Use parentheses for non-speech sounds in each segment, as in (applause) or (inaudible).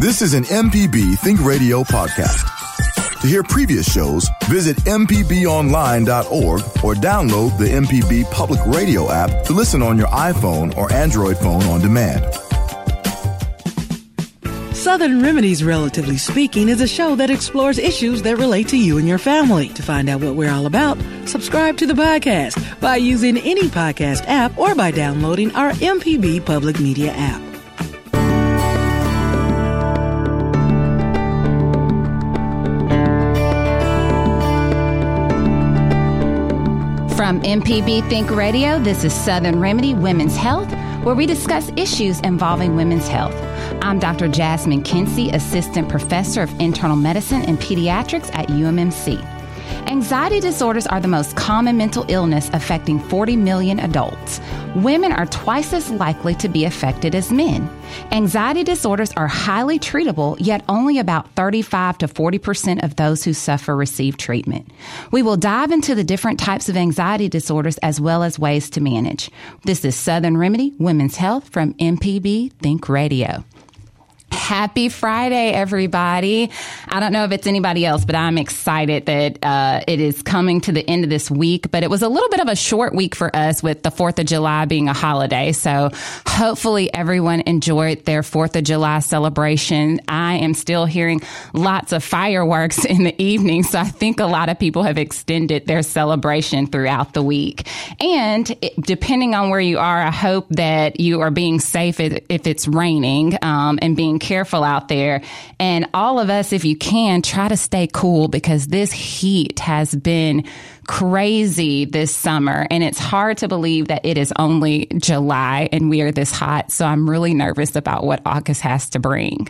This is an MPB Think Radio podcast. To hear previous shows, visit MPBOnline.org or download the MPB Public Radio app to listen on your iPhone or Android phone on demand. Southern Remedies, Relatively Speaking, is a show that explores issues that relate to you and your family. To find out what we're all about, subscribe to the podcast by using any podcast app or by downloading our MPB Public Media app. From MPB Think Radio, this is Southern Remedy Women's Health, where we discuss issues involving women's health. I'm Dr. Jasmine Kency, Assistant Professor of Internal Medicine and Pediatrics at UMMC. Anxiety disorders are the most common mental illness affecting 40 million adults. Women are twice as likely to be affected as men. Anxiety disorders are highly treatable, yet only about 35 to 40% of those who suffer receive treatment. We will dive into the different types of anxiety disorders as well as ways to manage. This is Southern Remedy Women's Health from MPB Think Radio. Happy Friday, everybody. I don't know if it's anybody else, but I'm excited that uh, it is coming to the end of this week. But it was a little bit of a short week for us with the 4th of July being a holiday. So hopefully everyone enjoyed their 4th of July celebration. I am still hearing lots of fireworks (laughs) in the evening. So I think a lot of people have extended their celebration throughout the week. And it, depending on where you are, I hope that you are being safe if, if it's raining um, and being careful out there. And all of us, if you can, try to stay cool because this heat has been crazy this summer. And it's hard to believe that it is only July and we are this hot. So I'm really nervous about what August has to bring.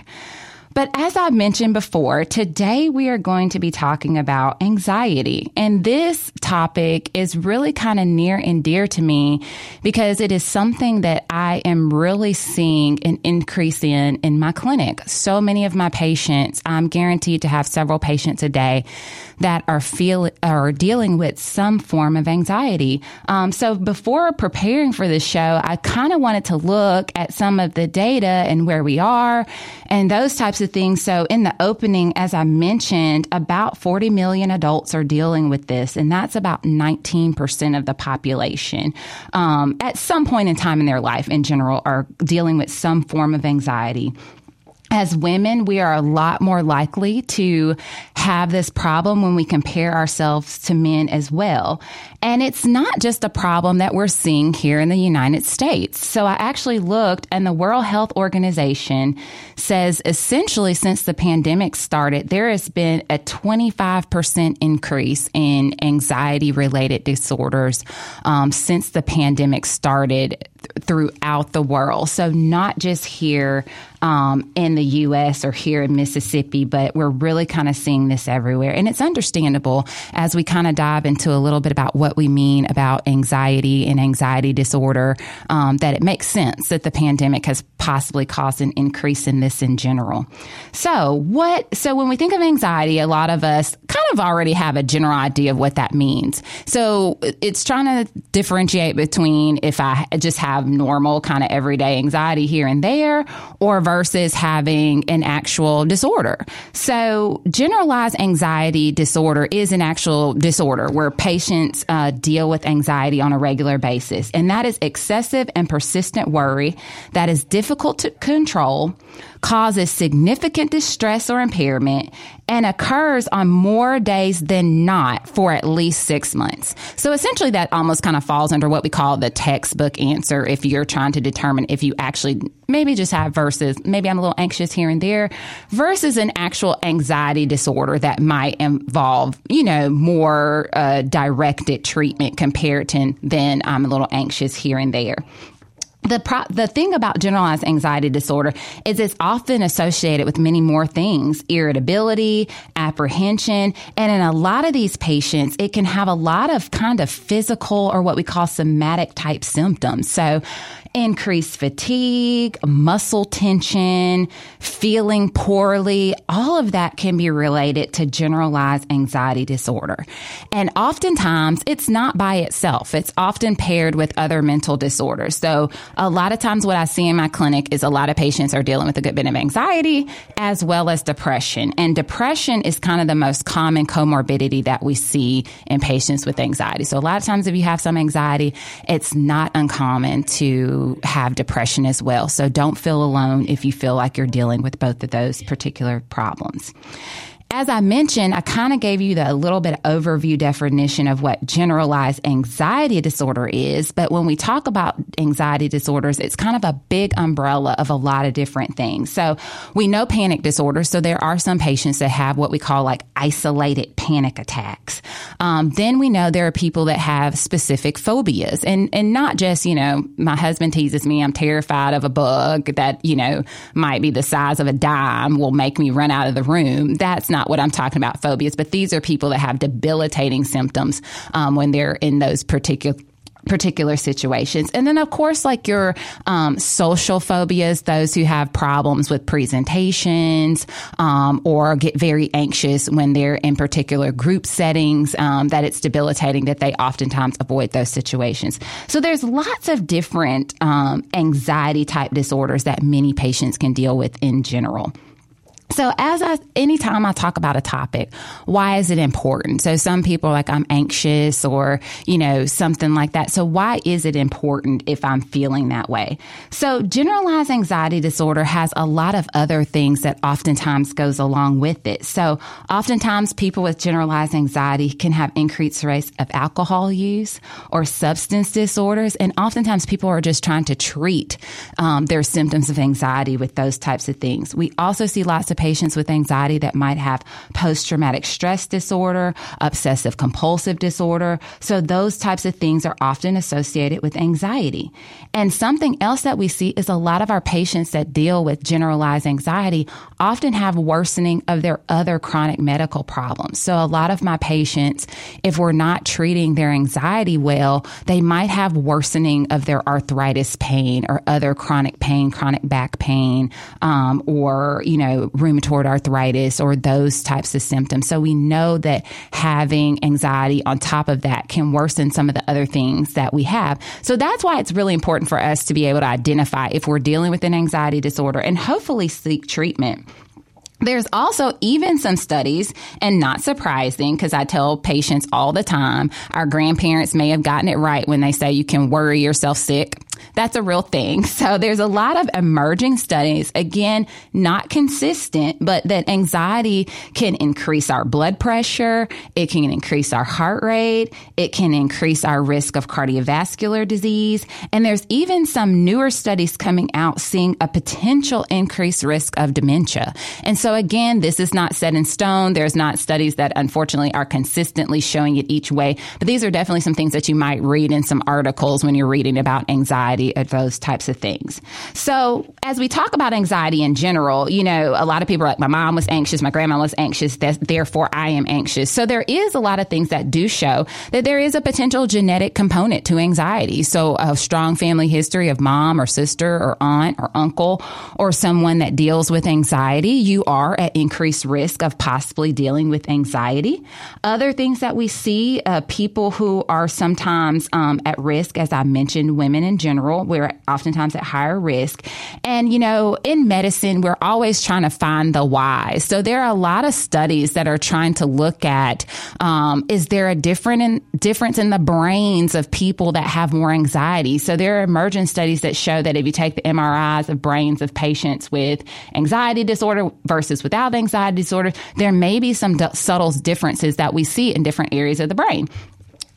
But as I mentioned before, today we are going to be talking about anxiety. And this topic is really kind of near and dear to me because it is something that I am really seeing an increase in in my clinic. So many of my patients, I'm guaranteed to have several patients a day that are feel are dealing with some form of anxiety. Um, so before preparing for this show, I kind of wanted to look at some of the data and where we are and those types of things. So in the opening, as I mentioned, about 40 million adults are dealing with this, and that's about 19% of the population um, at some point in time in their life in general are dealing with some form of anxiety as women, we are a lot more likely to have this problem when we compare ourselves to men as well. And it's not just a problem that we're seeing here in the United States. So I actually looked and the World Health Organization says essentially since the pandemic started, there has been a 25% increase in anxiety related disorders um, since the pandemic started th- throughout the world. So not just here um, in the U.S. or here in Mississippi, but we're really kind of seeing this everywhere. And it's understandable as we kind of dive into a little bit about what we mean about anxiety and anxiety disorder, um, that it makes sense that the pandemic has possibly caused an increase in this in general. So what, so when we think of anxiety, a lot of us kind of already have a general idea of what that means. So it's trying to differentiate between if I just have normal kind of everyday anxiety here and there or versus having an actual disorder. So generalized anxiety disorder is an actual disorder where patients uh, deal with anxiety on a regular basis. And that is excessive and persistent worry that is difficult to control causes significant distress or impairment and occurs on more days than not for at least six months. So essentially that almost kind of falls under what we call the textbook answer if you're trying to determine if you actually maybe just have versus maybe I'm a little anxious here and there versus an actual anxiety disorder that might involve, you know, more uh, directed treatment compared to than I'm a little anxious here and there. The pro- the thing about generalized anxiety disorder is it's often associated with many more things irritability apprehension and in a lot of these patients it can have a lot of kind of physical or what we call somatic type symptoms. So increased fatigue, muscle tension, feeling poorly, all of that can be related to generalized anxiety disorder. And oftentimes it's not by itself. It's often paired with other mental disorders. So a lot of times what I see in my clinic is a lot of patients are dealing with a good bit of anxiety as well as depression. And depression is kind of the most common comorbidity that we see in patients with anxiety. So a lot of times if you have some anxiety, it's not uncommon to have depression as well. So don't feel alone if you feel like you're dealing with both of those particular problems as I mentioned, I kind of gave you the little bit overview definition of what generalized anxiety disorder is. But when we talk about anxiety disorders, it's kind of a big umbrella of a lot of different things. So we know panic disorders. So there are some patients that have what we call like isolated panic attacks. Um, then we know there are people that have specific phobias and, and not just, you know, my husband teases me, I'm terrified of a bug that, you know, might be the size of a dime will make me run out of the room. That's not not what I'm talking about phobias, but these are people that have debilitating symptoms um, when they're in those particular particular situations. And then, of course, like your um, social phobias, those who have problems with presentations um, or get very anxious when they're in particular group settings, um, that it's debilitating, that they oftentimes avoid those situations. So there's lots of different um, anxiety type disorders that many patients can deal with in general. So as I, anytime I talk about a topic, why is it important? So some people are like, I'm anxious or, you know, something like that. So why is it important if I'm feeling that way? So generalized anxiety disorder has a lot of other things that oftentimes goes along with it. So oftentimes people with generalized anxiety can have increased rates of alcohol use or substance disorders. And oftentimes people are just trying to treat um, their symptoms of anxiety with those types of things. We also see lots of patients with anxiety that might have post traumatic stress disorder, obsessive compulsive disorder. So those types of things are often associated with anxiety. And something else that we see is a lot of our patients that deal with generalized anxiety often have worsening of their other chronic medical problems. So a lot of my patients, if we're not treating their anxiety well, they might have worsening of their arthritis pain or other chronic pain, chronic back pain, um, or, you know, rheumatoid arthritis or those types of symptoms. So we know that having anxiety on top of that can worsen some of the other things that we have. So that's why it's really important for us to be able to identify if we're dealing with an anxiety disorder and hopefully seek treatment. There's also even some studies, and not surprising because I tell patients all the time, our grandparents may have gotten it right when they say you can worry yourself sick. That's a real thing. (laughs) So there's a lot of emerging studies, again, not consistent, but that anxiety can increase our blood pressure. It can increase our heart rate. It can increase our risk of cardiovascular disease. And there's even some newer studies coming out seeing a potential increased risk of dementia. And so again, this is not set in stone. There's not studies that unfortunately are consistently showing it each way, but these are definitely some things that you might read in some articles when you're reading about anxiety anxiety or those types of things. So as we talk about anxiety in general, you know, a lot of people are like, my mom was anxious, my grandma was anxious, therefore I am anxious. So there is a lot of things that do show that there is a potential genetic component to anxiety. So a strong family history of mom or sister or aunt or uncle or someone that deals with anxiety, you are at increased risk of possibly dealing with anxiety. Other things that we see, uh, people who are sometimes um, at risk, as I mentioned, women in general general. We're oftentimes at higher risk. And, you know, in medicine, we're always trying to find the why. So there are a lot of studies that are trying to look at, um, is there a different in, difference in the brains of people that have more anxiety? So there are emergent studies that show that if you take the MRIs of brains of patients with anxiety disorder versus without anxiety disorder, there may be some d- subtle differences that we see in different areas of the brain.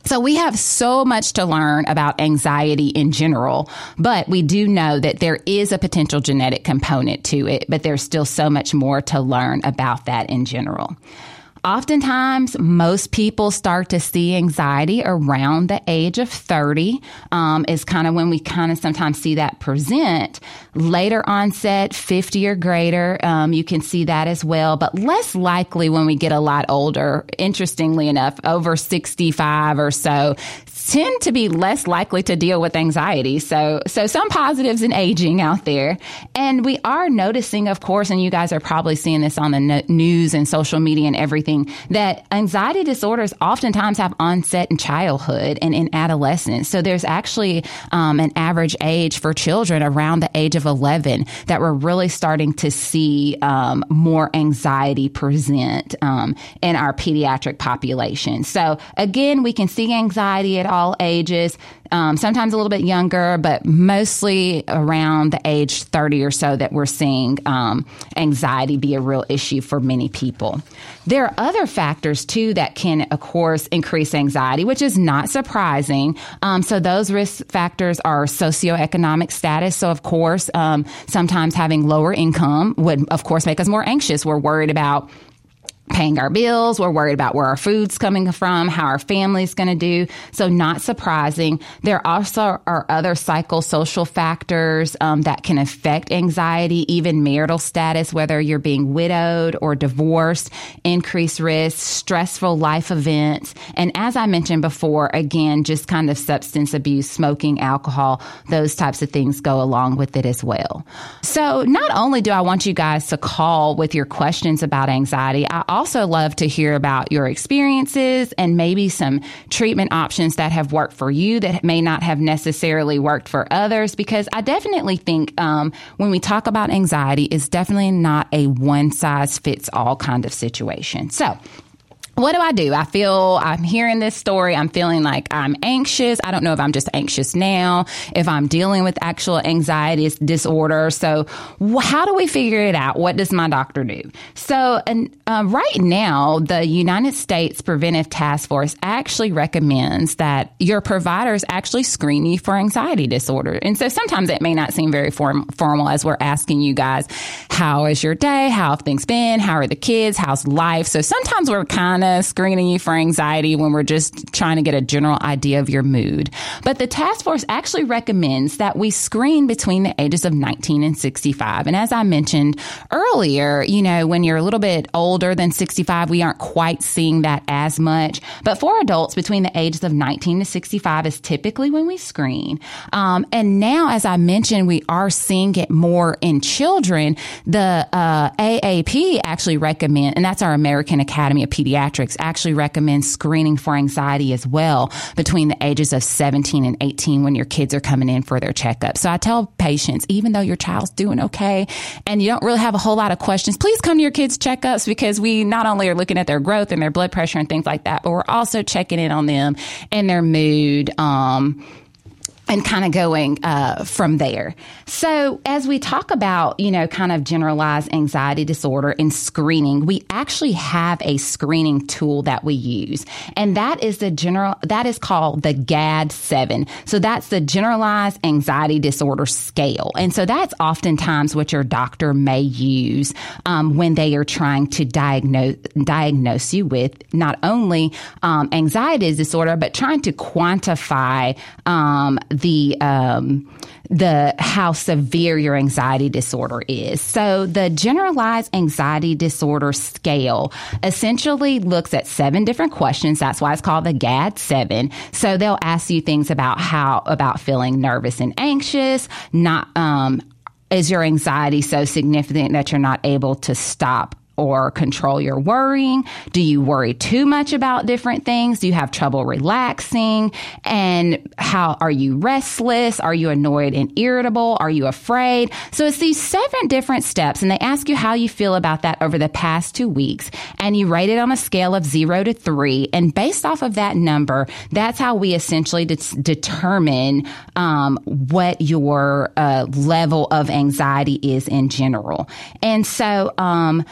So we have so much to learn about anxiety in general, but we do know that there is a potential genetic component to it, but there's still so much more to learn about that in general. Oftentimes, most people start to see anxiety around the age of 30, um, is kind of when we kind of sometimes see that present. Later onset, 50 or greater, um, you can see that as well, but less likely when we get a lot older. Interestingly enough, over 65 or so tend to be less likely to deal with anxiety. So, so some positives in aging out there. And we are noticing, of course, and you guys are probably seeing this on the news and social media and everything, that anxiety disorders oftentimes have onset in childhood and in adolescence. So there's actually um, an average age for children around the age of 11 that we're really starting to see um, more anxiety present um, in our pediatric population. So again, we can see anxiety at all ages, um, sometimes a little bit younger, but mostly around the age 30 or so that we're seeing um, anxiety be a real issue for many people. There are other factors too that can, of course, increase anxiety, which is not surprising. Um, so those risk factors are socioeconomic status. So of course, um, sometimes having lower income would, of course, make us more anxious. We're worried about paying our bills. We're worried about where our food's coming from, how our family's going to do. So not surprising. There also are other psychosocial factors um, that can affect anxiety, even marital status, whether you're being widowed or divorced, increased risk, stressful life events. And as I mentioned before, again, just kind of substance abuse, smoking, alcohol, those types of things go along with it as well. So not only do I want you guys to call with your questions about anxiety, I also love to hear about your experiences and maybe some treatment options that have worked for you that may not have necessarily worked for others. Because I definitely think um, when we talk about anxiety, it's definitely not a one size fits all kind of situation. So what do I do? I feel I'm hearing this story. I'm feeling like I'm anxious. I don't know if I'm just anxious now, if I'm dealing with actual anxiety disorder. So, how do we figure it out? What does my doctor do? So, and, uh, right now, the United States Preventive Task Force actually recommends that your providers actually screen you for anxiety disorder. And so, sometimes it may not seem very form- formal as we're asking you guys, how is your day? How have things been? How are the kids? How's life? So, sometimes we're kind of screening you for anxiety when we're just trying to get a general idea of your mood. But the task force actually recommends that we screen between the ages of 19 and 65. And as I mentioned earlier, you know, when you're a little bit older than 65, we aren't quite seeing that as much. But for adults between the ages of 19 to 65 is typically when we screen. Um, and now, as I mentioned, we are seeing it more in children. The uh, AAP actually recommend, and that's our American Academy of Pediatrics Pediatrics actually recommends screening for anxiety as well between the ages of 17 and 18 when your kids are coming in for their checkup. So I tell patients, even though your child's doing okay and you don't really have a whole lot of questions, please come to your kids' checkups because we not only are looking at their growth and their blood pressure and things like that, but we're also checking in on them and their mood. Um, and kind of going uh, from there. So, as we talk about, you know, kind of generalized anxiety disorder and screening, we actually have a screening tool that we use, and that is the general that is called the GAD seven. So that's the generalized anxiety disorder scale, and so that's oftentimes what your doctor may use um, when they are trying to diagnose diagnose you with not only um, anxiety disorder, but trying to quantify um, the um, the how severe your anxiety disorder is. So the generalized anxiety disorder scale essentially looks at seven different questions. That's why it's called the GAD seven. So they'll ask you things about how about feeling nervous and anxious, not um, is your anxiety so significant that you're not able to stop or control your worrying? Do you worry too much about different things? Do you have trouble relaxing? And how are you restless? Are you annoyed and irritable? Are you afraid? So it's these seven different steps and they ask you how you feel about that over the past two weeks and you rate it on a scale of zero to three. And based off of that number, that's how we essentially de- determine um, what your uh, level of anxiety is in general. And so, um,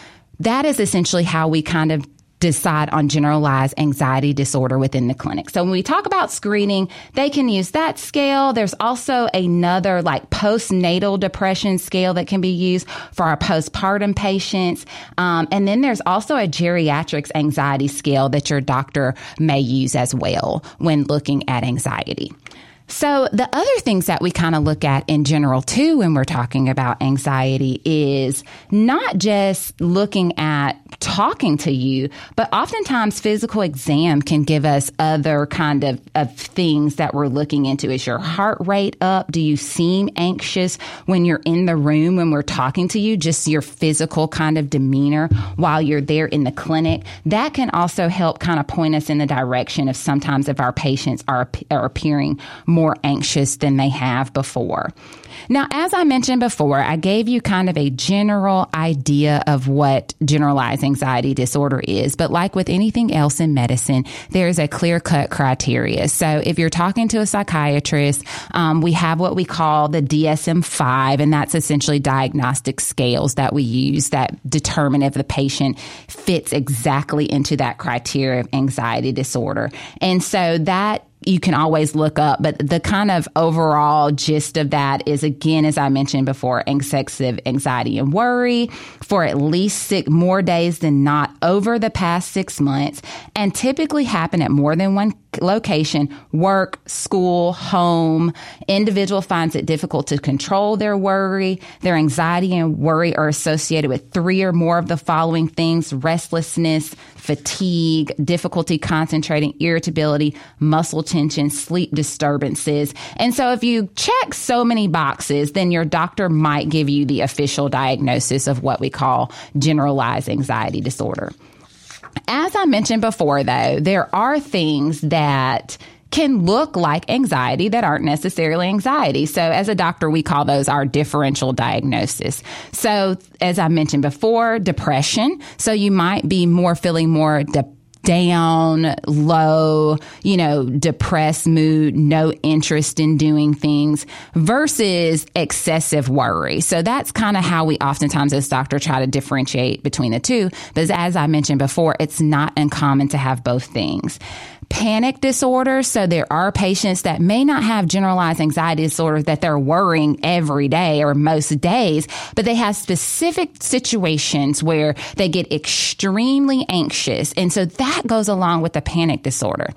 that is essentially how we kind of decide on generalized anxiety disorder within the clinic. So when we talk about screening, they can use that scale. There's also another like postnatal depression scale that can be used for our postpartum patients. Um, and then there's also a geriatrics anxiety scale that your doctor may use as well when looking at anxiety. So the other things that we kind of look at in general too when we're talking about anxiety is not just looking at talking to you, but oftentimes physical exam can give us other kind of, of things that we're looking into. Is your heart rate up? Do you seem anxious when you're in the room when we're talking to you? Just your physical kind of demeanor while you're there in the clinic. That can also help kind of point us in the direction of sometimes if our patients are, are appearing more more anxious than they have before. Now, as I mentioned before, I gave you kind of a general idea of what generalized anxiety disorder is, but like with anything else in medicine, there's a clear cut criteria. So if you're talking to a psychiatrist, um, we have what we call the DSM 5, and that's essentially diagnostic scales that we use that determine if the patient fits exactly into that criteria of anxiety disorder. And so that you can always look up. But the kind of overall gist of that is, again, as I mentioned before, excessive anxiety and worry for at least six more days than not over the past six months and typically happen at more than one location, work, school, home. Individual finds it difficult to control their worry. Their anxiety and worry are associated with three or more of the following things, restlessness, fatigue, difficulty concentrating, irritability, muscle tension, sleep disturbances. And so if you check so many boxes, then your doctor might give you the official diagnosis of what we call generalized anxiety disorder. As I mentioned before, though, there are things that can look like anxiety that aren't necessarily anxiety. So as a doctor, we call those our differential diagnosis. So as I mentioned before, depression. So you might be more feeling more depressed down, low, you know, depressed mood, no interest in doing things versus excessive worry. So that's kind of how we oftentimes as doctors try to differentiate between the two. But as I mentioned before, it's not uncommon to have both things panic disorder. So there are patients that may not have generalized anxiety disorder that they're worrying every day or most days, but they have specific situations where they get extremely anxious. And so that goes along with the panic disorder.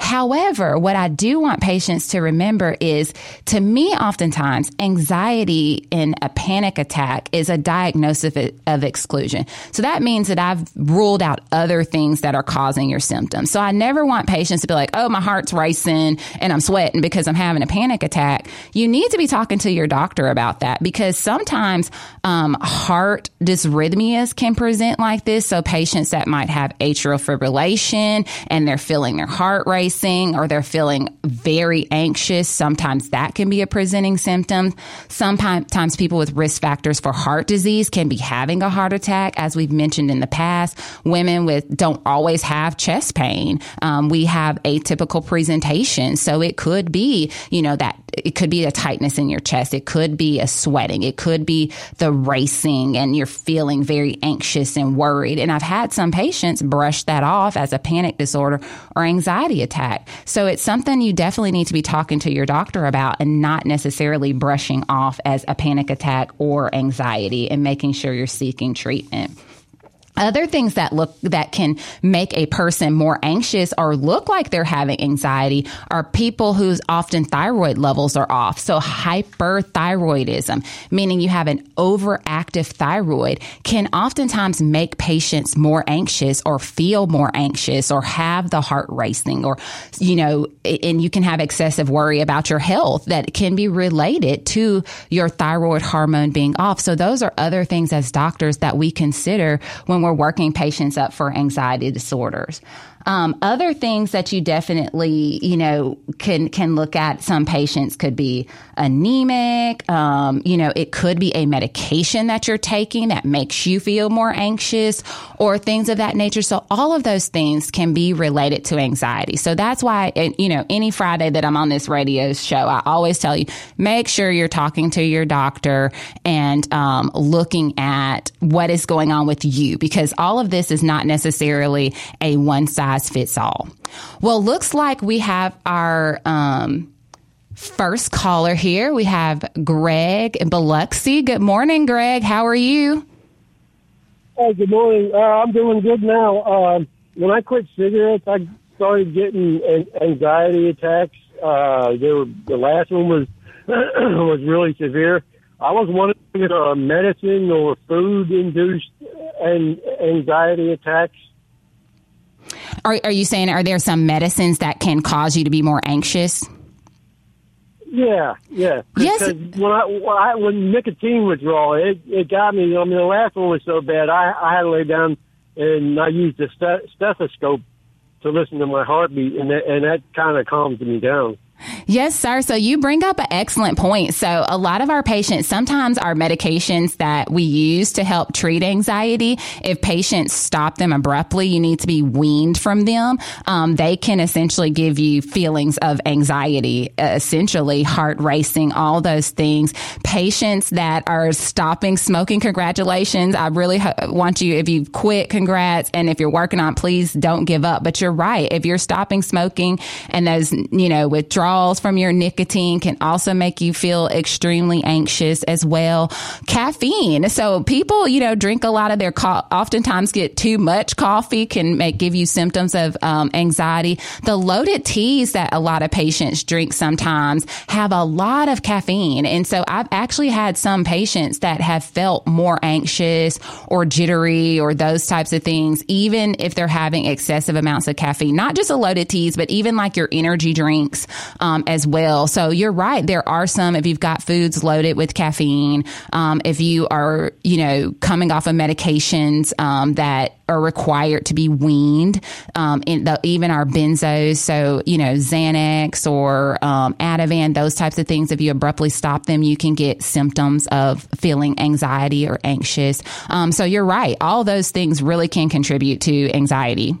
However, what I do want patients to remember is to me, oftentimes, anxiety in a panic attack is a diagnosis of, of exclusion. So that means that I've ruled out other things that are causing your symptoms. So I never want patients to be like, oh, my heart's racing and I'm sweating because I'm having a panic attack. You need to be talking to your doctor about that because sometimes um, heart dysrhythmias can present like this. So patients that might have atrial fibrillation and they're feeling their heart racing racing or they're feeling very anxious. Sometimes that can be a presenting symptom. Sometimes people with risk factors for heart disease can be having a heart attack. As we've mentioned in the past, women with don't always have chest pain. Um, we have atypical presentation. So it could be, you know, that it could be a tightness in your chest. It could be a sweating. It could be the racing and you're feeling very anxious and worried. And I've had some patients brush that off as a panic disorder or anxiety attack. So it's something you definitely need to be talking to your doctor about and not necessarily brushing off as a panic attack or anxiety and making sure you're seeking treatment. Other things that look that can make a person more anxious or look like they're having anxiety are people whose often thyroid levels are off. So hyperthyroidism, meaning you have an overactive thyroid, can oftentimes make patients more anxious or feel more anxious or have the heart racing or you know, and you can have excessive worry about your health that can be related to your thyroid hormone being off. So those are other things as doctors that we consider when we're working patients up for anxiety disorders. Um, other things that you definitely, you know, can can look at. Some patients could be anemic. Um, you know, it could be a medication that you're taking that makes you feel more anxious, or things of that nature. So all of those things can be related to anxiety. So that's why, you know, any Friday that I'm on this radio show, I always tell you make sure you're talking to your doctor and um, looking at what is going on with you because all of this is not necessarily a one size fits all. Well, looks like we have our um, first caller here. We have Greg in Biloxi. Good morning, Greg. How are you? Hey, good morning. Uh, I'm doing good now. Uh, when I quit cigarettes, I started getting anxiety attacks. Uh, they were, the last one was (clears throat) was really severe. I was wondering if uh, medicine or food induced and anxiety attacks. Are, are you saying are there some medicines that can cause you to be more anxious? Yeah, yeah. Yes. When I, when I when nicotine withdrawal, it it got me. I mean, the last one was so bad. I I had to lay down and I used a stethoscope to listen to my heartbeat, and that, and that kind of calms me down. Yes, sir. So you bring up an excellent point. So a lot of our patients, sometimes our medications that we use to help treat anxiety, if patients stop them abruptly, you need to be weaned from them. Um, they can essentially give you feelings of anxiety, essentially heart racing, all those things. Patients that are stopping smoking, congratulations. I really ho- want you, if you quit, congrats. And if you're working on, please don't give up. But you're right. If you're stopping smoking and those, you know, withdrawal withdrawals from your nicotine can also make you feel extremely anxious as well. Caffeine. So people, you know, drink a lot of their, co- oftentimes get too much coffee can make, give you symptoms of um, anxiety. The loaded teas that a lot of patients drink sometimes have a lot of caffeine. And so I've actually had some patients that have felt more anxious or jittery or those types of things, even if they're having excessive amounts of caffeine, not just a loaded teas, but even like your energy drinks um, as well. So you're right. There are some, if you've got foods loaded with caffeine, um, if you are, you know, coming off of medications um, that are required to be weaned, um, in the, even our benzos. So, you know, Xanax or um, Ativan, those types of things. If you abruptly stop them, you can get symptoms of feeling anxiety or anxious. Um, so you're right. All those things really can contribute to anxiety.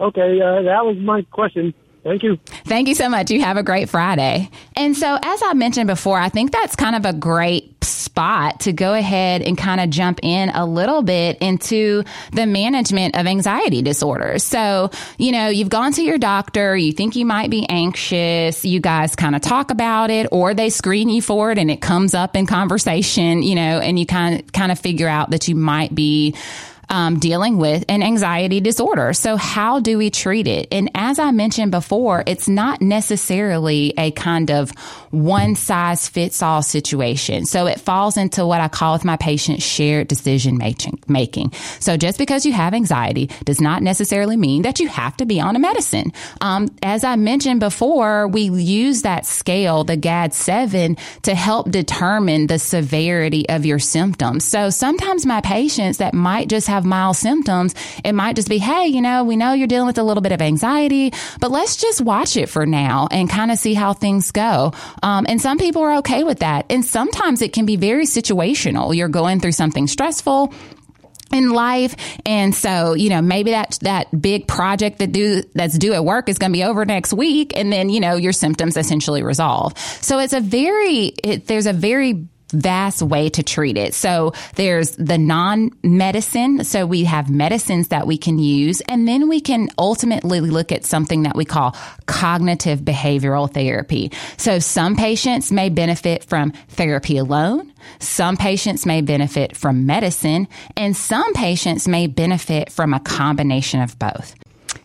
Okay, uh, that was my question. Thank you. Thank you so much. You have a great Friday. And so, as I mentioned before, I think that's kind of a great spot to go ahead and kind of jump in a little bit into the management of anxiety disorders. So, you know, you've gone to your doctor, you think you might be anxious, you guys kind of talk about it, or they screen you for it and it comes up in conversation, you know, and you kind of, kind of figure out that you might be um, dealing with an anxiety disorder. So how do we treat it? And as I mentioned before, it's not necessarily a kind of one size fits all situation. So it falls into what I call with my patients shared decision making. So just because you have anxiety does not necessarily mean that you have to be on a medicine. Um, as I mentioned before, we use that scale, the GAD 7, to help determine the severity of your symptoms. So sometimes my patients that might just have have mild symptoms, it might just be, hey, you know, we know you're dealing with a little bit of anxiety, but let's just watch it for now and kind of see how things go. Um, and some people are okay with that. And sometimes it can be very situational. You're going through something stressful in life. And so, you know, maybe that, that big project that do, that's due at work is going to be over next week. And then, you know, your symptoms essentially resolve. So it's a very, it, there's a very vast way to treat it. So there's the non-medicine. So we have medicines that we can use and then we can ultimately look at something that we call cognitive behavioral therapy. So some patients may benefit from therapy alone. Some patients may benefit from medicine and some patients may benefit from a combination of both.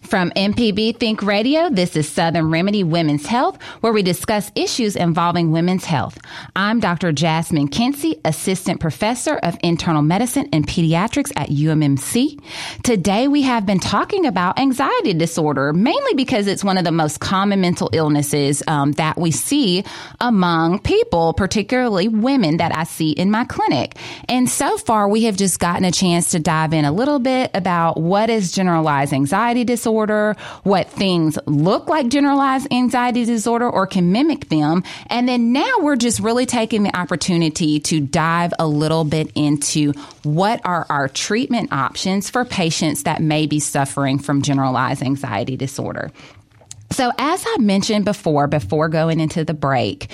From MPB Think Radio, this is Southern Remedy Women's Health, where we discuss issues involving women's health. I'm Dr. Jasmine Kency, Assistant Professor of Internal Medicine and Pediatrics at UMMC. Today we have been talking about anxiety disorder, mainly because it's one of the most common mental illnesses um, that we see among people, particularly women that I see in my clinic. And so far we have just gotten a chance to dive in a little bit about what is generalized anxiety disorder disorder, what things look like generalized anxiety disorder or can mimic them. And then now we're just really taking the opportunity to dive a little bit into what are our treatment options for patients that may be suffering from generalized anxiety disorder. So, as I mentioned before, before going into the break,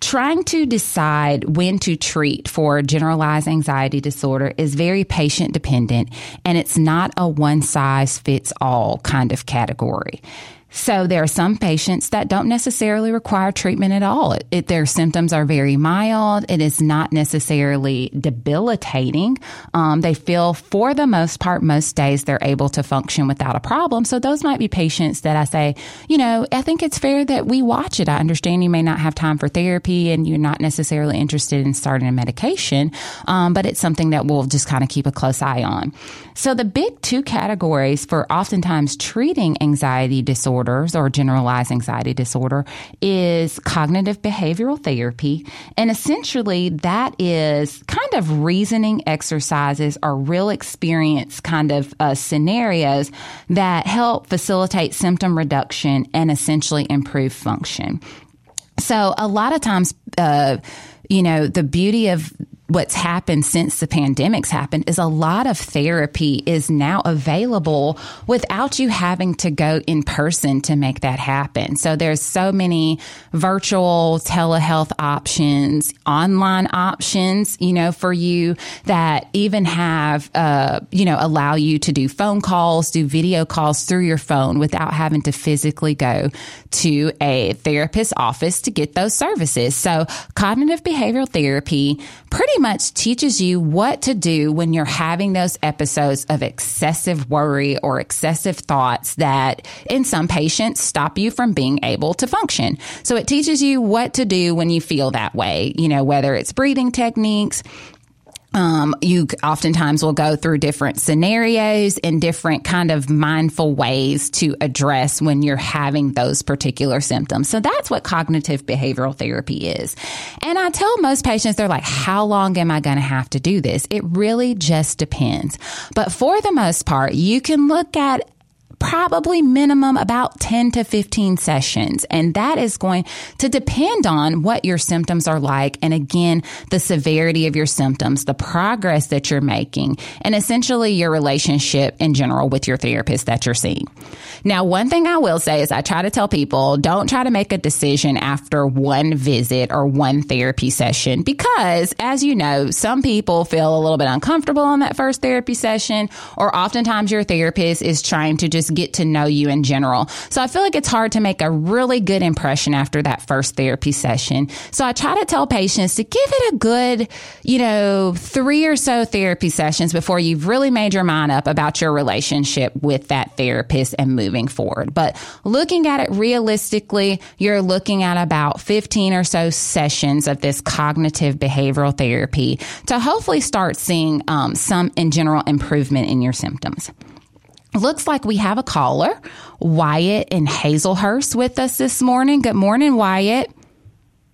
trying to decide when to treat for generalized anxiety disorder is very patient dependent and it's not a one size fits all kind of category. So there are some patients that don't necessarily require treatment at all. It, it, their symptoms are very mild. It is not necessarily debilitating. Um, they feel, for the most part, most days they're able to function without a problem. So those might be patients that I say, you know, I think it's fair that we watch it. I understand you may not have time for therapy and you're not necessarily interested in starting a medication, um, but it's something that we'll just kind of keep a close eye on. So the big two categories for oftentimes treating anxiety disorder disorders or generalized anxiety disorder is cognitive behavioral therapy. And essentially, that is kind of reasoning exercises or real experience kind of uh, scenarios that help facilitate symptom reduction and essentially improve function. So, a lot of times, uh, you know, the beauty of what's happened since the pandemic's happened is a lot of therapy is now available without you having to go in person to make that happen. So there's so many virtual telehealth options, online options, you know, for you that even have, uh, you know, allow you to do phone calls, do video calls through your phone without having to physically go to a therapist's office to get those services. So cognitive behavioral therapy pretty much teaches you what to do when you're having those episodes of excessive worry or excessive thoughts that in some patients stop you from being able to function. So it teaches you what to do when you feel that way, you know, whether it's breathing techniques, um, you oftentimes will go through different scenarios and different kind of mindful ways to address when you're having those particular symptoms. So that's what cognitive behavioral therapy is. And I tell most patients, they're like, how long am I going to have to do this? It really just depends. But for the most part, you can look at probably minimum about 10 to 15 sessions. And that is going to depend on what your symptoms are like. And again, the severity of your symptoms, the progress that you're making, and essentially your relationship in general with your therapist that you're seeing. Now, one thing I will say is I try to tell people don't try to make a decision after one visit or one therapy session because as you know, some people feel a little bit uncomfortable on that first therapy session or oftentimes your therapist is trying to just get to know you in general. So I feel like it's hard to make a really good impression after that first therapy session. So I try to tell patients to give it a good, you know, three or so therapy sessions before you've really made your mind up about your relationship with that therapist and moving forward. But looking at it realistically, you're looking at about 15 or so sessions of this cognitive behavioral therapy to hopefully start seeing um, some in general improvement in your symptoms. Looks like we have a caller, Wyatt in Hazlehurst, with us this morning. Good morning, Wyatt.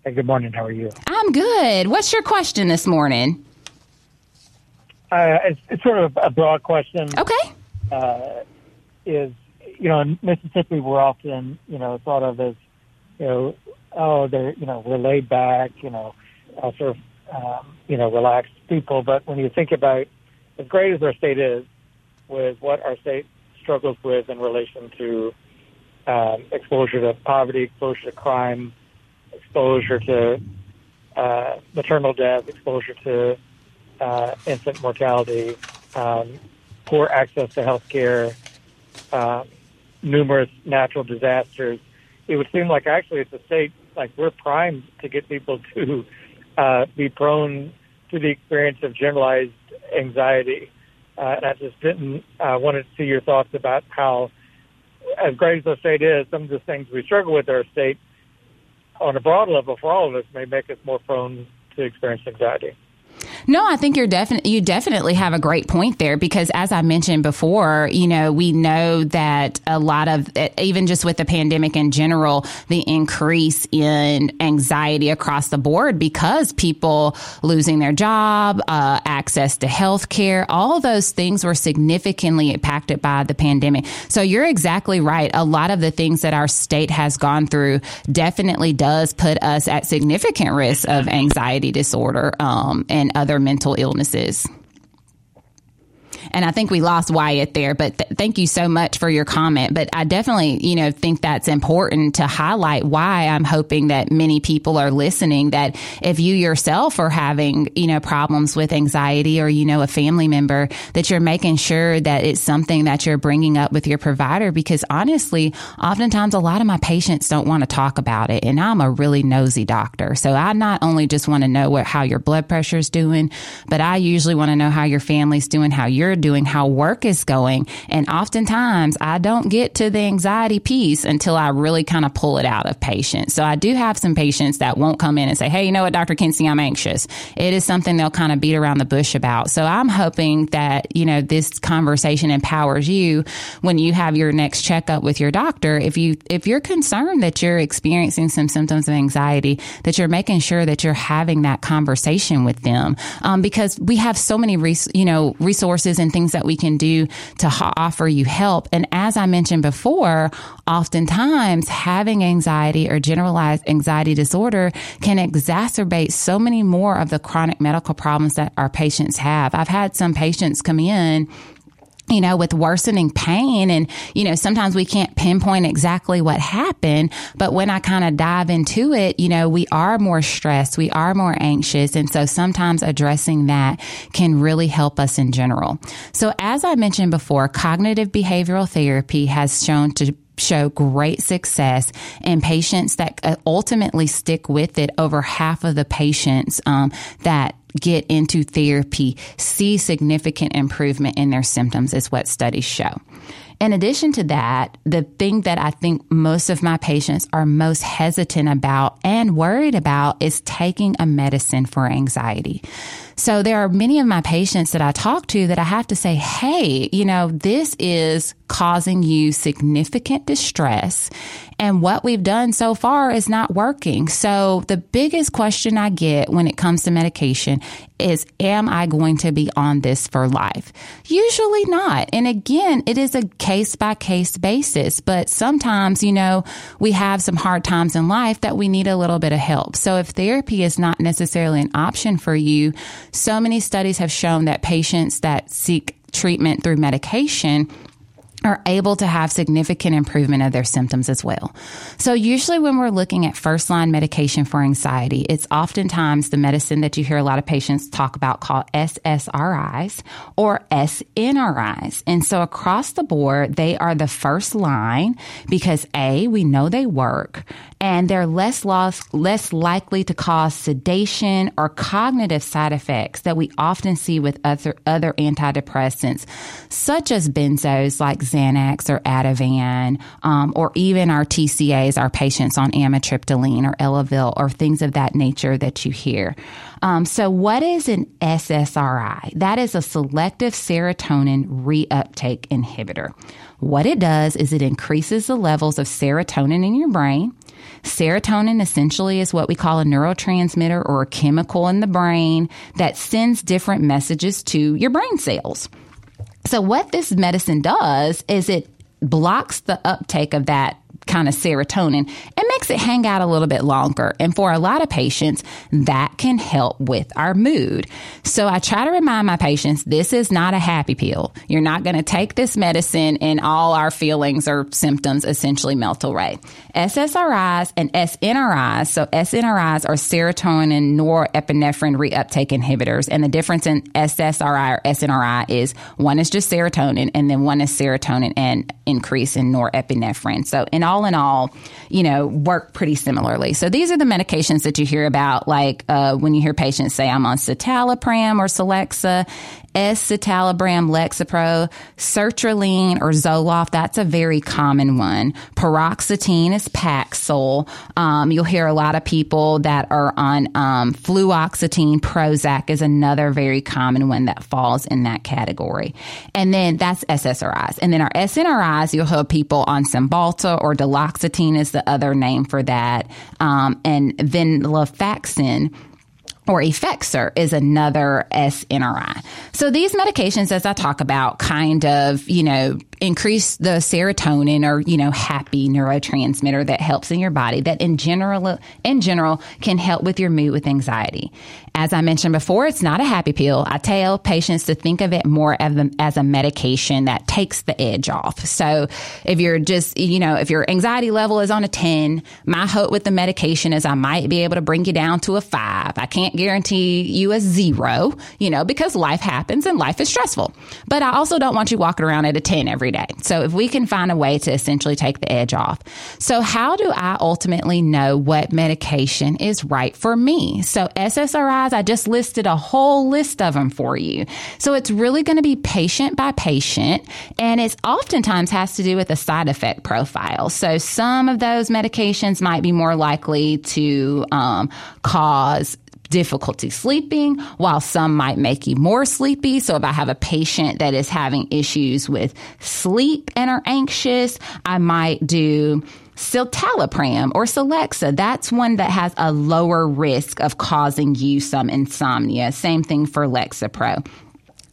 Hey, good morning. How are you? I'm good. What's your question this morning? Uh, it's, it's, sort of a broad question. Okay. Uh, is you know in Mississippi we're often you know thought of as you know oh they're you know we're laid back you know uh, sort of um, you know relaxed people, but when you think about as great as our state is, with what our state struggles with in relation to um, exposure to poverty, exposure to crime, exposure to uh, maternal death, exposure to uh, infant mortality, um, poor access to health care, um, numerous natural disasters. It would seem like actually it's a state like we're primed to get people to uh, be prone to the experience of generalized anxiety uh, and I just didn't uh, wanted to see your thoughts about how, as great as the state is, some of the things we struggle with our state on a broad level for all of us may make us more prone to experience anxiety. No, I think you're definitely you definitely have a great point there because as I mentioned before, you know, we know that a lot of even just with the pandemic in general, the increase in anxiety across the board because people losing their job, uh, access to health care, all those things were significantly impacted by the pandemic. So you're exactly right. A lot of the things that our state has gone through definitely does put us at significant risk of anxiety disorder um, and other mental illnesses. And I think we lost Wyatt there, but th- thank you so much for your comment. But I definitely, you know, think that's important to highlight why I'm hoping that many people are listening that if you yourself are having, you know, problems with anxiety or, you know, a family member, that you're making sure that it's something that you're bringing up with your provider. Because honestly, oftentimes a lot of my patients don't want to talk about it. And I'm a really nosy doctor. So I not only just want to know what, how your blood pressure is doing, but I usually want to know how your family's doing, how you're doing, how work is going. And oftentimes I don't get to the anxiety piece until I really kind of pull it out of patients. So I do have some patients that won't come in and say, Hey, you know what, Dr. Kency, I'm anxious. It is something they'll kind of beat around the bush about. So I'm hoping that, you know, this conversation empowers you when you have your next checkup with your doctor. If you, if you're concerned that you're experiencing some symptoms of anxiety, that you're making sure that you're having that conversation with them. Um, because we have so many, res- you know, resources and and things that we can do to ha- offer you help. And as I mentioned before, oftentimes having anxiety or generalized anxiety disorder can exacerbate so many more of the chronic medical problems that our patients have. I've had some patients come in you know, with worsening pain. And, you know, sometimes we can't pinpoint exactly what happened. But when I kind of dive into it, you know, we are more stressed. We are more anxious. And so sometimes addressing that can really help us in general. So as I mentioned before, cognitive behavioral therapy has shown to show great success and patients that uh, ultimately stick with it. Over half of the patients um, that get into therapy see significant improvement in their symptoms is what studies show. In addition to that, the thing that I think most of my patients are most hesitant about and worried about is taking a medicine for anxiety. So there are many of my patients that I talk to that I have to say, Hey, you know, this is causing you significant distress and what we've done so far is not working. So the biggest question I get when it comes to medication is, am I going to be on this for life? Usually not. And again, it is a case by case basis, but sometimes, you know, we have some hard times in life that we need a little bit of help. So if therapy is not necessarily an option for you, so many studies have shown that patients that seek treatment through medication are able to have significant improvement of their symptoms as well. So usually when we're looking at first line medication for anxiety, it's oftentimes the medicine that you hear a lot of patients talk about called SSRIs or SNRIs. And so across the board, they are the first line because A, we know they work and they're less loss, less likely to cause sedation or cognitive side effects that we often see with other, other antidepressants, such as benzos like Xanax or Ativan, um, or even our TCAs, our patients on amitriptyline or Elavil or things of that nature that you hear. Um, so, what is an SSRI? That is a selective serotonin reuptake inhibitor. What it does is it increases the levels of serotonin in your brain. Serotonin essentially is what we call a neurotransmitter or a chemical in the brain that sends different messages to your brain cells. So what this medicine does is it blocks the uptake of that kind of serotonin, it makes it hang out a little bit longer. And for a lot of patients, that can help with our mood. So I try to remind my patients this is not a happy pill. You're not going to take this medicine and all our feelings or symptoms essentially melt away. SSRIs and SNRIs, so SNRIs are serotonin norepinephrine reuptake inhibitors. And the difference in SSRI or SNRI is one is just serotonin and then one is serotonin and increase in norepinephrine. So in all in all, you know, work pretty similarly. So these are the medications that you hear about, like uh, when you hear patients say, I'm on citalopram or Celexa. Escitalopram, Lexapro, sertraline, or Zoloft. That's a very common one. Paroxetine is Paxil. Um, you'll hear a lot of people that are on um, fluoxetine. Prozac is another very common one that falls in that category. And then that's SSRIs. And then our SNRIs, you'll have people on Cymbalta or duloxetine is the other name for that. Um, and venlafaxine or Effexor is another SNRI. So these medications, as I talk about, kind of, you know, increase the serotonin or, you know, happy neurotransmitter that helps in your body that in general, in general can help with your mood with anxiety. As I mentioned before, it's not a happy pill. I tell patients to think of it more as a, medication that takes the edge off. So if you're just, you know, if your anxiety level is on a 10, my hope with the medication is I might be able to bring you down to a five. I can't guarantee you a zero, you know, because life happens and life is stressful. But I also don't want you walking around at a 10 every day. So if we can find a way to essentially take the edge off. So how do I ultimately know what medication is right for me? So SSRIs, I just listed a whole list of them for you. So it's really going to be patient by patient, and it's oftentimes has to do with a side effect profile. So some of those medications might be more likely to um, cause difficulty sleeping, while some might make you more sleepy. So if I have a patient that is having issues with sleep and are anxious, I might do citalopram or Celexa, that's one that has a lower risk of causing you some insomnia. Same thing for Lexapro.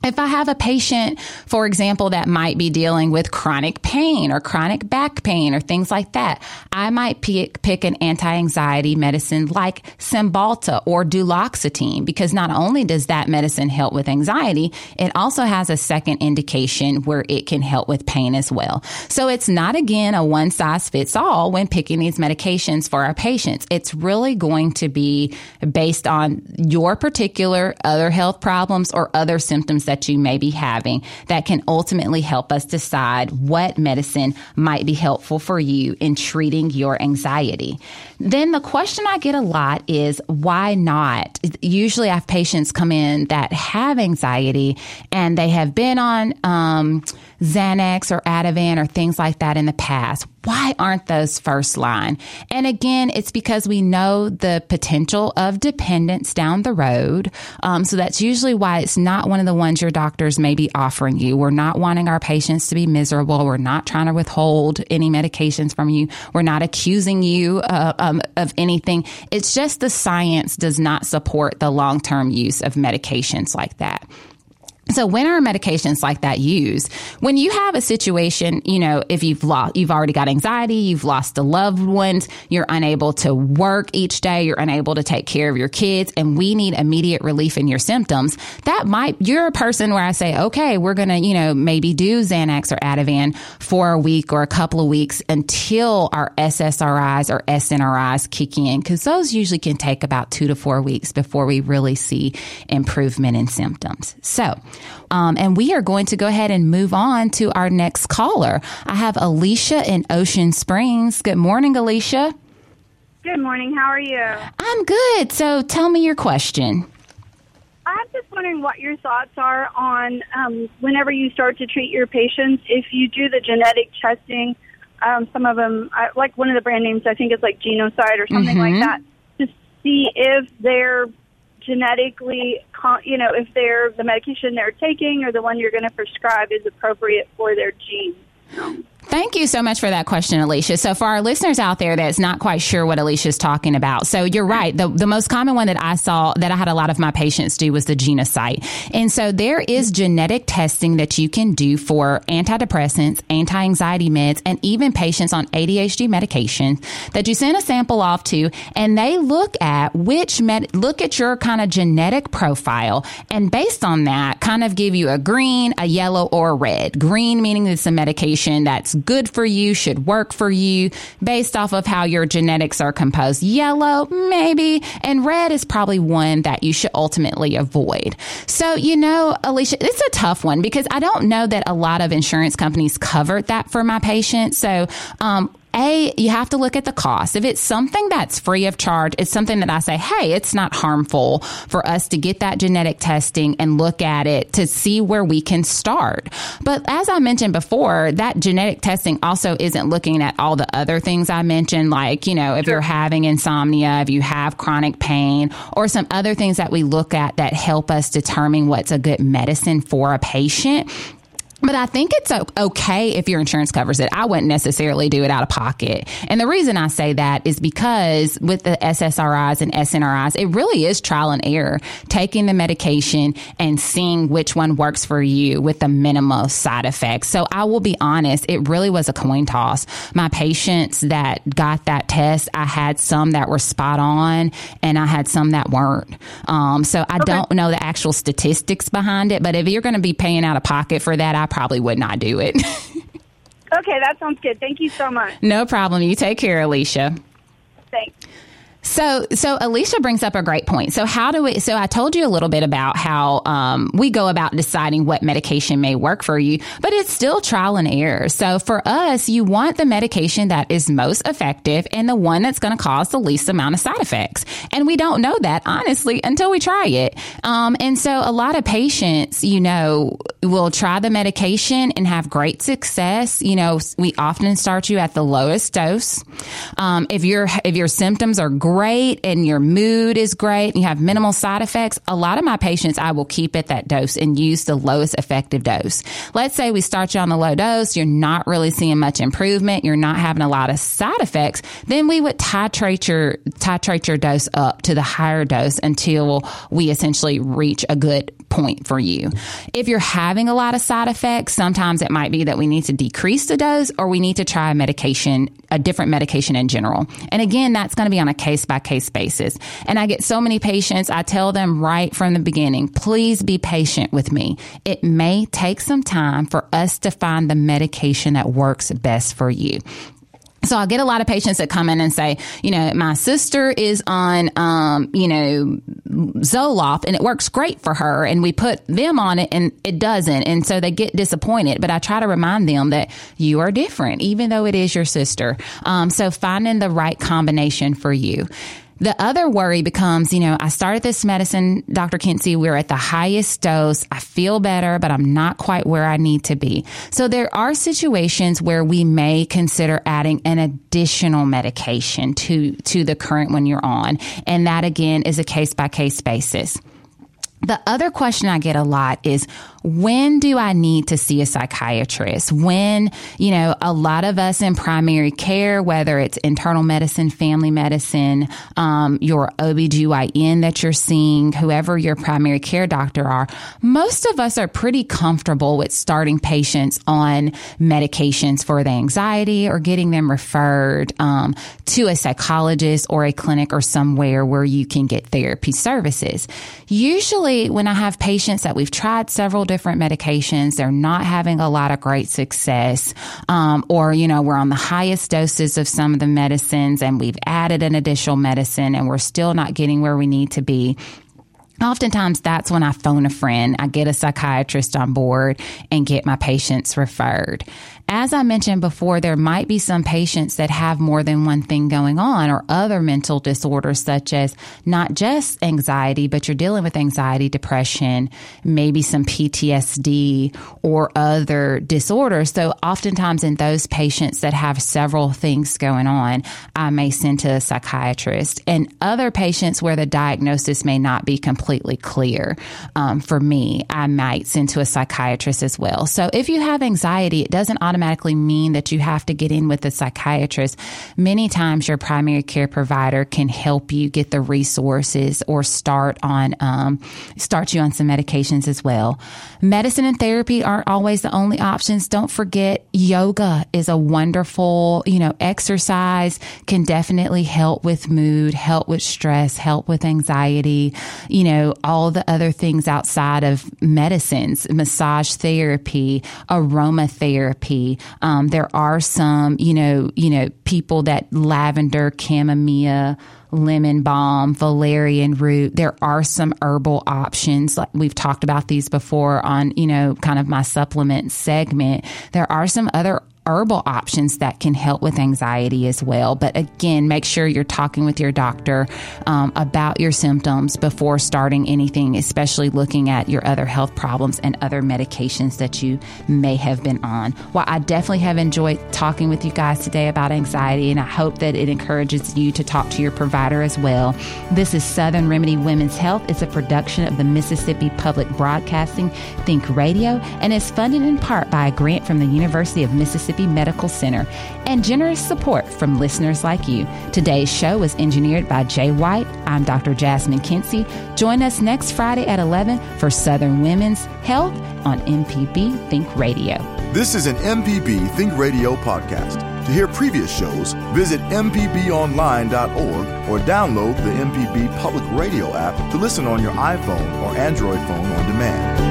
If I have a patient, for example, that might be dealing with chronic pain or chronic back pain or things like that, I might pick, pick an anti-anxiety medicine like Cymbalta or duloxetine because not only does that medicine help with anxiety, it also has a second indication where it can help with pain as well. So it's not again a one size fits all when picking these medications for our patients. It's really going to be based on your particular other health problems or other symptoms that that you may be having that can ultimately help us decide what medicine might be helpful for you in treating your anxiety. Then the question I get a lot is why not? Usually I have patients come in that have anxiety and they have been on um, Xanax or Ativan or things like that in the past why aren't those first line? And again, it's because we know the potential of dependence down the road. Um, so that's usually why it's not one of the ones your doctors may be offering you. We're not wanting our patients to be miserable. We're not trying to withhold any medications from you. We're not accusing you uh, um, of anything. It's just the science does not support the long term use of medications like that. So when are medications like that used? When you have a situation, you know, if you've lost, you've already got anxiety, you've lost a loved ones, you're unable to work each day, you're unable to take care of your kids, and we need immediate relief in your symptoms, that might, you're a person where I say, okay, we're going to, you know, maybe do Xanax or Ativan for a week or a couple of weeks until our SSRIs or SNRIs kick in, because those usually can take about two to four weeks before we really see improvement in symptoms. So, um, and we are going to go ahead and move on to our next caller. I have Alicia in Ocean Springs. Good morning, Alicia. Good morning. How are you? I'm good. So tell me your question. I'm just wondering what your thoughts are on um, whenever you start to treat your patients, if you do the genetic testing, um, some of them, I, like one of the brand names, I think is like GeneSight or something mm-hmm. like that, to see if they're genetically, you know, if they're the medication they're taking or the one you're going to prescribe is appropriate for their genes. Thank you so much for that question, Alicia. So for our listeners out there that's not quite sure what Alicia's talking about. So you're right. The, the most common one that I saw that I had a lot of my patients do was the GeneSight. And so there is genetic testing that you can do for antidepressants, anti-anxiety meds, and even patients on ADHD medication that you send a sample off to and they look at which med, look at your kind of genetic profile. And based on that, kind of give you a green, a yellow, or a red. Green meaning it's a medication that's good for you, should work for you based off of how your genetics are composed. Yellow, maybe, and red is probably one that you should ultimately avoid. So, you know, Alicia, it's a tough one because I don't know that a lot of insurance companies covered that for my patients. So, um, A, you have to look at the cost. If it's something that's free of charge, it's something that I say, hey, it's not harmful for us to get that genetic testing and look at it to see where we can start. But as I mentioned before, that genetic testing also isn't looking at all the other things I mentioned, like, you know, if sure. you're having insomnia, if you have chronic pain, or some other things that we look at that help us determine what's a good medicine for a patient but I think it's okay if your insurance covers it. I wouldn't necessarily do it out of pocket. And the reason I say that is because with the SSRIs and SNRIs, it really is trial and error, taking the medication and seeing which one works for you with the minimal side effects. So I will be honest, it really was a coin toss. My patients that got that test, I had some that were spot on and I had some that weren't. Um, so I okay. don't know the actual statistics behind it, but if you're going to be paying out of pocket for that, I probably would not do it. okay, that sounds good. Thank you so much. No problem. You take care, Alicia. Thanks. So, so Alicia brings up a great point. So, how do we? So, I told you a little bit about how um, we go about deciding what medication may work for you, but it's still trial and error. So, for us, you want the medication that is most effective and the one that's going to cause the least amount of side effects. And we don't know that honestly until we try it. Um, and so, a lot of patients, you know, will try the medication and have great success. You know, we often start you at the lowest dose. Um, if your if your symptoms are great and your mood is great and you have minimal side effects, a lot of my patients, I will keep at that dose and use the lowest effective dose. Let's say we start you on the low dose, you're not really seeing much improvement, you're not having a lot of side effects, then we would titrate your, titrate your dose up to the higher dose until we essentially reach a good point for you. If you're having a lot of side effects, sometimes it might be that we need to decrease the dose or we need to try a medication, a different medication in general. And again, that's going to be on a case by case basis. And I get so many patients, I tell them right from the beginning, please be patient with me. It may take some time for us to find the medication that works best for you. So I get a lot of patients that come in and say, you know, my sister is on, um, you know, Zoloft and it works great for her. And we put them on it and it doesn't. And so they get disappointed. But I try to remind them that you are different, even though it is your sister. Um, so finding the right combination for you. The other worry becomes, you know, I started this medicine, Dr. Kency, we're at the highest dose. I feel better, but I'm not quite where I need to be. So there are situations where we may consider adding an additional medication to, to the current one you're on. And that again is a case by case basis. The other question I get a lot is when do I need to see a psychiatrist? When, you know, a lot of us in primary care, whether it's internal medicine, family medicine, um, your OBGYN that you're seeing, whoever your primary care doctor are, most of us are pretty comfortable with starting patients on medications for the anxiety or getting them referred um, to a psychologist or a clinic or somewhere where you can get therapy services. Usually when I have patients that we've tried several different medications. They're not having a lot of great success. Um, or, you know, we're on the highest doses of some of the medicines and we've added an additional medicine and we're still not getting where we need to be. Oftentimes, that's when I phone a friend, I get a psychiatrist on board and get my patients referred. As I mentioned before, there might be some patients that have more than one thing going on or other mental disorders, such as not just anxiety, but you're dealing with anxiety, depression, maybe some PTSD or other disorders. So oftentimes in those patients that have several things going on, I may send to a psychiatrist and other patients where the diagnosis may not be completely clear. Um, for me, I might send to a psychiatrist as well. So if you have anxiety, it doesn't automatically mean that you have to get in with a psychiatrist. Many times your primary care provider can help you get the resources or start on, um, start you on some medications as well. Medicine and therapy aren't always the only options. Don't forget yoga is a wonderful, you know, exercise can definitely help with mood, help with stress, help with anxiety, you know, all the other things outside of medicines, massage therapy, aromatherapy, um, there are some, you know, you know, people that lavender, chamomile, lemon balm, valerian root. There are some herbal options. Like we've talked about these before on, you know, kind of my supplement segment. There are some other herbal options that can help with anxiety as well. But again, make sure you're talking with your doctor um, about your symptoms before starting anything, especially looking at your other health problems and other medications that you may have been on. Well, I definitely have enjoyed talking with you guys today about anxiety, and I hope that it encourages you to talk to your provider as well. This is Southern Remedy Women's Health. It's a production of the Mississippi Public Broadcasting Think Radio and is funded in part by a grant from the University of Mississippi Medical Center and generous support from listeners like you. Today's show was engineered by Jay White. I'm Dr. Jasmine Kency. Join us next Friday at 11 for Southern Women's Health on MPB Think Radio. This is an MPB Think Radio podcast. To hear previous shows, visit MPBOnline.org or download the MPB Public Radio app to listen on your iPhone or Android phone on demand.